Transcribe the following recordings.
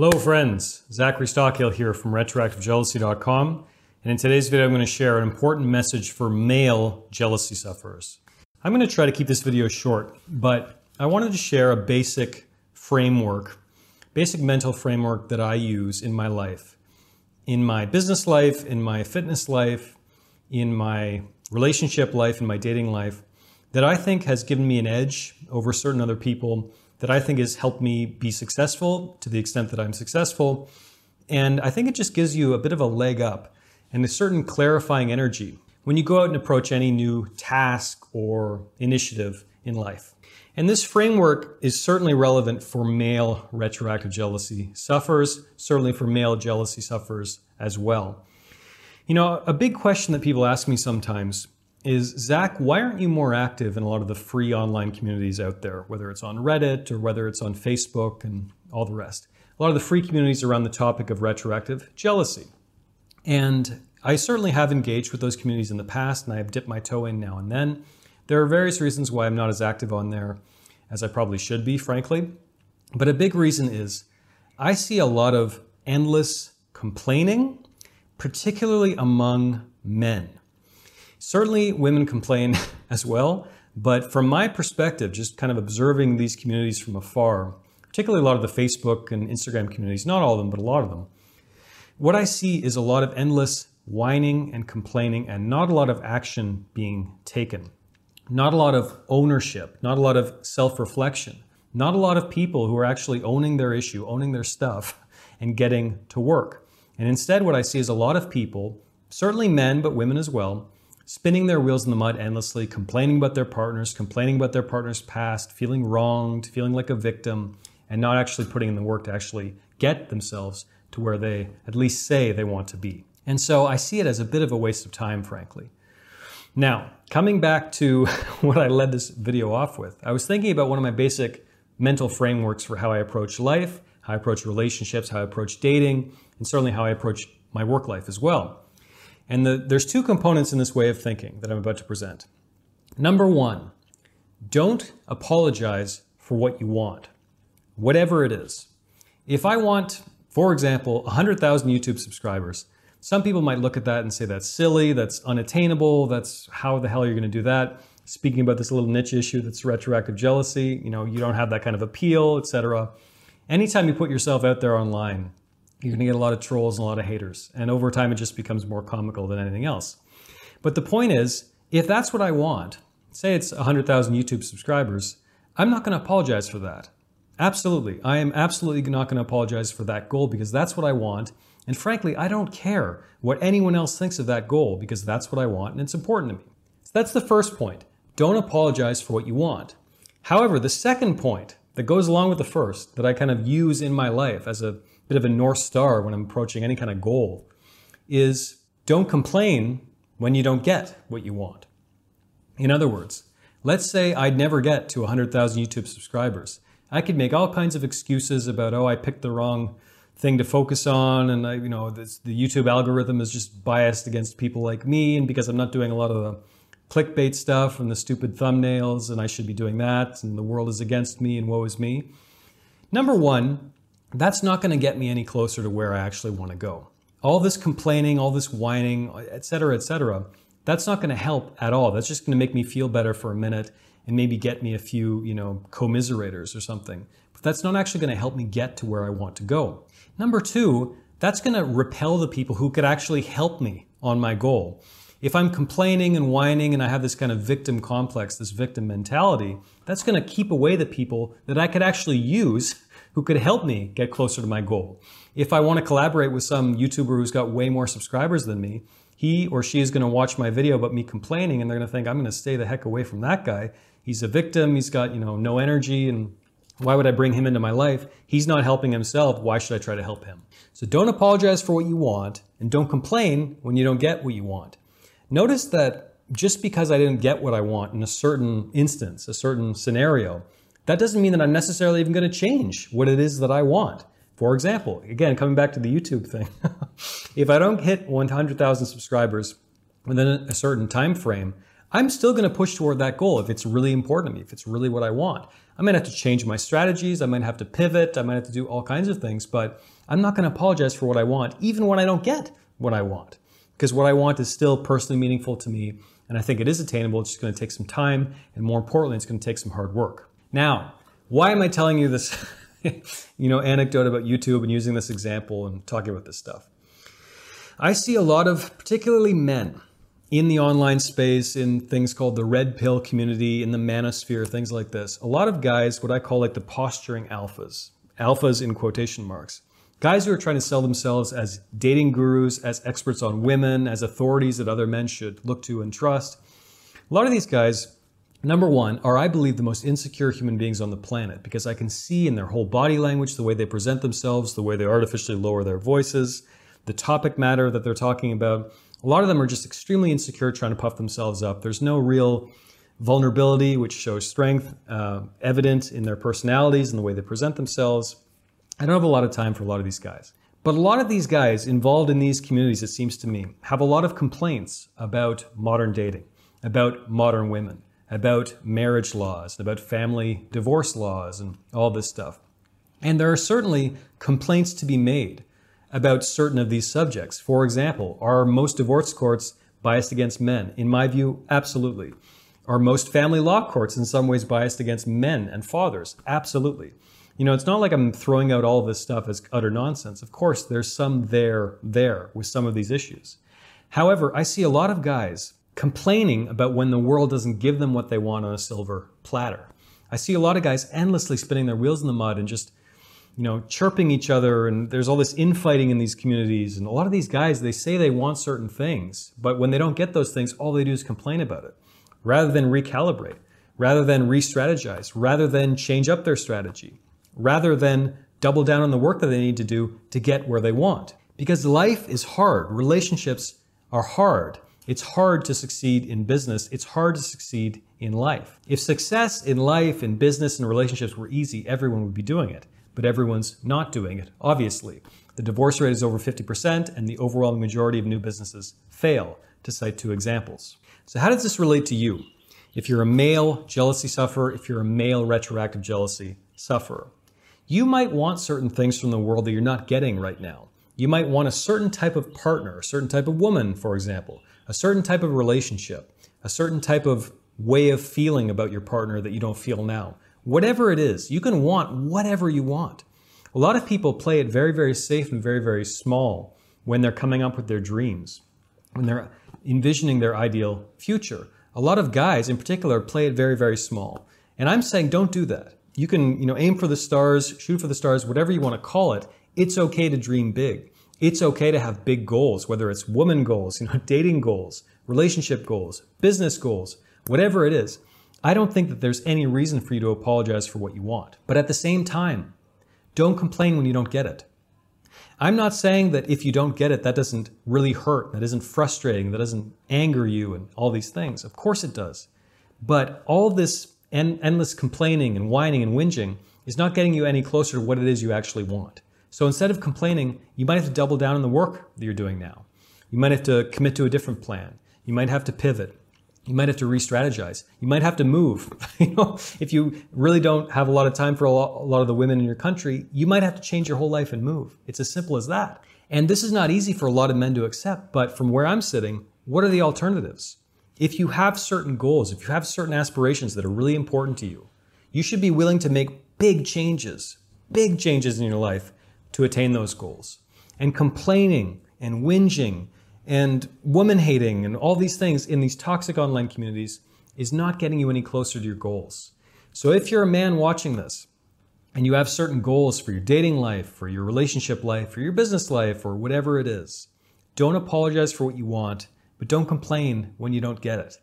Hello friends, Zachary Stockill here from RetroactiveJealousy.com and in today's video I'm going to share an important message for male jealousy sufferers. I'm going to try to keep this video short, but I wanted to share a basic framework, basic mental framework that I use in my life. In my business life, in my fitness life, in my relationship life, in my dating life, that I think has given me an edge over certain other people that I think has helped me be successful to the extent that I'm successful. And I think it just gives you a bit of a leg up and a certain clarifying energy when you go out and approach any new task or initiative in life. And this framework is certainly relevant for male retroactive jealousy sufferers, certainly for male jealousy sufferers as well. You know, a big question that people ask me sometimes is Zach, why aren't you more active in a lot of the free online communities out there, whether it's on Reddit or whether it's on Facebook and all the rest? A lot of the free communities around the topic of retroactive jealousy. And I certainly have engaged with those communities in the past and I have dipped my toe in now and then. There are various reasons why I'm not as active on there as I probably should be, frankly. But a big reason is I see a lot of endless complaining, particularly among men. Certainly, women complain as well, but from my perspective, just kind of observing these communities from afar, particularly a lot of the Facebook and Instagram communities, not all of them, but a lot of them, what I see is a lot of endless whining and complaining and not a lot of action being taken. Not a lot of ownership, not a lot of self reflection, not a lot of people who are actually owning their issue, owning their stuff, and getting to work. And instead, what I see is a lot of people, certainly men, but women as well, spinning their wheels in the mud endlessly, complaining about their partners, complaining about their partner's past, feeling wronged, feeling like a victim, and not actually putting in the work to actually get themselves to where they at least say they want to be. And so I see it as a bit of a waste of time, frankly. Now, coming back to what I led this video off with, I was thinking about one of my basic mental frameworks for how I approach life, how I approach relationships, how I approach dating, and certainly how I approach my work life as well. And the, there's two components in this way of thinking that I'm about to present. Number one, don't apologize for what you want, whatever it is. If I want, for example, 100,000 YouTube subscribers, some people might look at that and say that's silly, that's unattainable, that's how the hell are you going to do that? Speaking about this little niche issue that's retroactive jealousy, you know, you don't have that kind of appeal, etc. Anytime you put yourself out there online, you're going to get a lot of trolls and a lot of haters. And over time, it just becomes more comical than anything else. But the point is, if that's what I want, say it's 100,000 YouTube subscribers, I'm not going to apologize for that. Absolutely. I am absolutely not going to apologize for that goal because that's what I want. And frankly, I don't care what anyone else thinks of that goal because that's what I want and it's important to me. So that's the first point. Don't apologize for what you want. However, the second point that goes along with the first that I kind of use in my life as a bit of a North Star when I'm approaching any kind of goal is don't complain when you don't get what you want. In other words, let's say I'd never get to 100,000 YouTube subscribers. I could make all kinds of excuses about, oh, I picked the wrong thing to focus on, and I, you know, this, the YouTube algorithm is just biased against people like me, and because I'm not doing a lot of the clickbait stuff and the stupid thumbnails, and I should be doing that, and the world is against me, and woe is me. Number one, that's not going to get me any closer to where I actually want to go. All this complaining, all this whining, et cetera, et cetera, that's not going to help at all. That's just going to make me feel better for a minute and maybe get me a few, you know, commiserators or something. But that's not actually going to help me get to where I want to go. Number two, that's going to repel the people who could actually help me on my goal. If I'm complaining and whining and I have this kind of victim complex, this victim mentality, that's going to keep away the people that I could actually use who could help me get closer to my goal. If I want to collaborate with some YouTuber who's got way more subscribers than me, he or she is going to watch my video about me complaining and they're going to think I'm going to stay the heck away from that guy. He's a victim, he's got, you know, no energy and why would I bring him into my life? He's not helping himself. Why should I try to help him? So don't apologize for what you want and don't complain when you don't get what you want. Notice that just because I didn't get what I want in a certain instance, a certain scenario, that doesn't mean that I'm necessarily even going to change what it is that I want. For example, again, coming back to the YouTube thing, if I don't hit 100,000 subscribers within a certain time frame, I'm still going to push toward that goal if it's really important to me, if it's really what I want. I might have to change my strategies, I might have to pivot, I might have to do all kinds of things, but I'm not going to apologize for what I want, even when I don't get what I want. Because what I want is still personally meaningful to me, and I think it is attainable. It's just going to take some time, and more importantly, it's going to take some hard work. Now, why am I telling you this, you know, anecdote about YouTube and using this example and talking about this stuff? I see a lot of, particularly men, in the online space, in things called the red pill community, in the manosphere, things like this. A lot of guys, what I call like the posturing alphas, alphas in quotation marks. Guys who are trying to sell themselves as dating gurus, as experts on women, as authorities that other men should look to and trust. A lot of these guys, number one, are, I believe, the most insecure human beings on the planet because I can see in their whole body language, the way they present themselves, the way they artificially lower their voices, the topic matter that they're talking about. A lot of them are just extremely insecure, trying to puff themselves up. There's no real vulnerability, which shows strength, uh, evident in their personalities and the way they present themselves. I don't have a lot of time for a lot of these guys. But a lot of these guys involved in these communities, it seems to me, have a lot of complaints about modern dating, about modern women, about marriage laws, about family divorce laws, and all this stuff. And there are certainly complaints to be made about certain of these subjects. For example, are most divorce courts biased against men? In my view, absolutely. Are most family law courts in some ways biased against men and fathers? Absolutely. You know, it's not like I'm throwing out all this stuff as utter nonsense. Of course, there's some there there with some of these issues. However, I see a lot of guys complaining about when the world doesn't give them what they want on a silver platter. I see a lot of guys endlessly spinning their wheels in the mud and just, you know, chirping each other. And there's all this infighting in these communities. And a lot of these guys, they say they want certain things, but when they don't get those things, all they do is complain about it rather than recalibrate, rather than re strategize, rather than change up their strategy rather than double down on the work that they need to do to get where they want. Because life is hard. Relationships are hard. It's hard to succeed in business. It's hard to succeed in life. If success in life, in business, and relationships were easy, everyone would be doing it. But everyone's not doing it, obviously. The divorce rate is over 50%, and the overwhelming majority of new businesses fail, to cite two examples. So, how does this relate to you? If you're a male jealousy sufferer, if you're a male retroactive jealousy sufferer, you might want certain things from the world that you're not getting right now. You might want a certain type of partner, a certain type of woman, for example, a certain type of relationship, a certain type of way of feeling about your partner that you don't feel now. Whatever it is, you can want whatever you want. A lot of people play it very, very safe and very, very small when they're coming up with their dreams, when they're envisioning their ideal future. A lot of guys, in particular, play it very, very small. And I'm saying don't do that you can, you know, aim for the stars, shoot for the stars, whatever you want to call it. It's okay to dream big. It's okay to have big goals, whether it's woman goals, you know, dating goals, relationship goals, business goals, whatever it is. I don't think that there's any reason for you to apologize for what you want. But at the same time, don't complain when you don't get it. I'm not saying that if you don't get it, that doesn't really hurt, that isn't frustrating, that doesn't anger you, and all these things. Of course it does. But all this and endless complaining and whining and whinging is not getting you any closer to what it is you actually want. So instead of complaining, you might have to double down on the work that you're doing now. You might have to commit to a different plan. You might have to pivot. You might have to re-strategize. You might have to move. you know, if you really don't have a lot of time for a lot, a lot of the women in your country, you might have to change your whole life and move. It's as simple as that. And this is not easy for a lot of men to accept, but from where I'm sitting, what are the alternatives? if you have certain goals, if you have certain aspirations that are really important to you, you should be willing to make big changes, big changes in your life to attain those goals. And complaining and whinging and woman hating and all these things in these toxic online communities is not getting you any closer to your goals. So if you're a man watching this and you have certain goals for your dating life, for your relationship life, for your business life, or whatever it is, don't apologize for what you want but don't complain when you don't get it.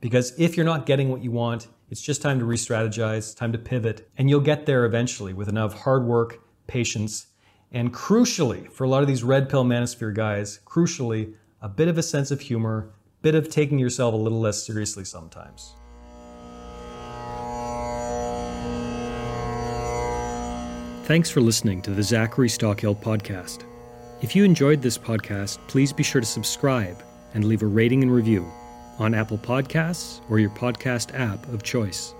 Because if you're not getting what you want, it's just time to re strategize, time to pivot, and you'll get there eventually with enough hard work, patience, and crucially, for a lot of these red pill manosphere guys, crucially, a bit of a sense of humor, bit of taking yourself a little less seriously sometimes. Thanks for listening to the Zachary Stockill podcast. If you enjoyed this podcast, please be sure to subscribe and leave a rating and review on Apple Podcasts or your podcast app of choice.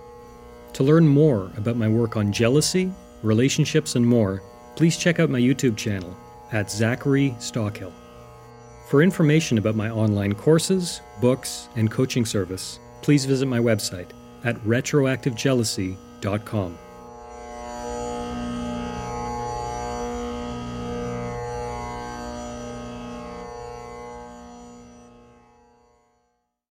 To learn more about my work on jealousy, relationships, and more, please check out my YouTube channel at Zachary Stockill. For information about my online courses, books, and coaching service, please visit my website at retroactivejealousy.com.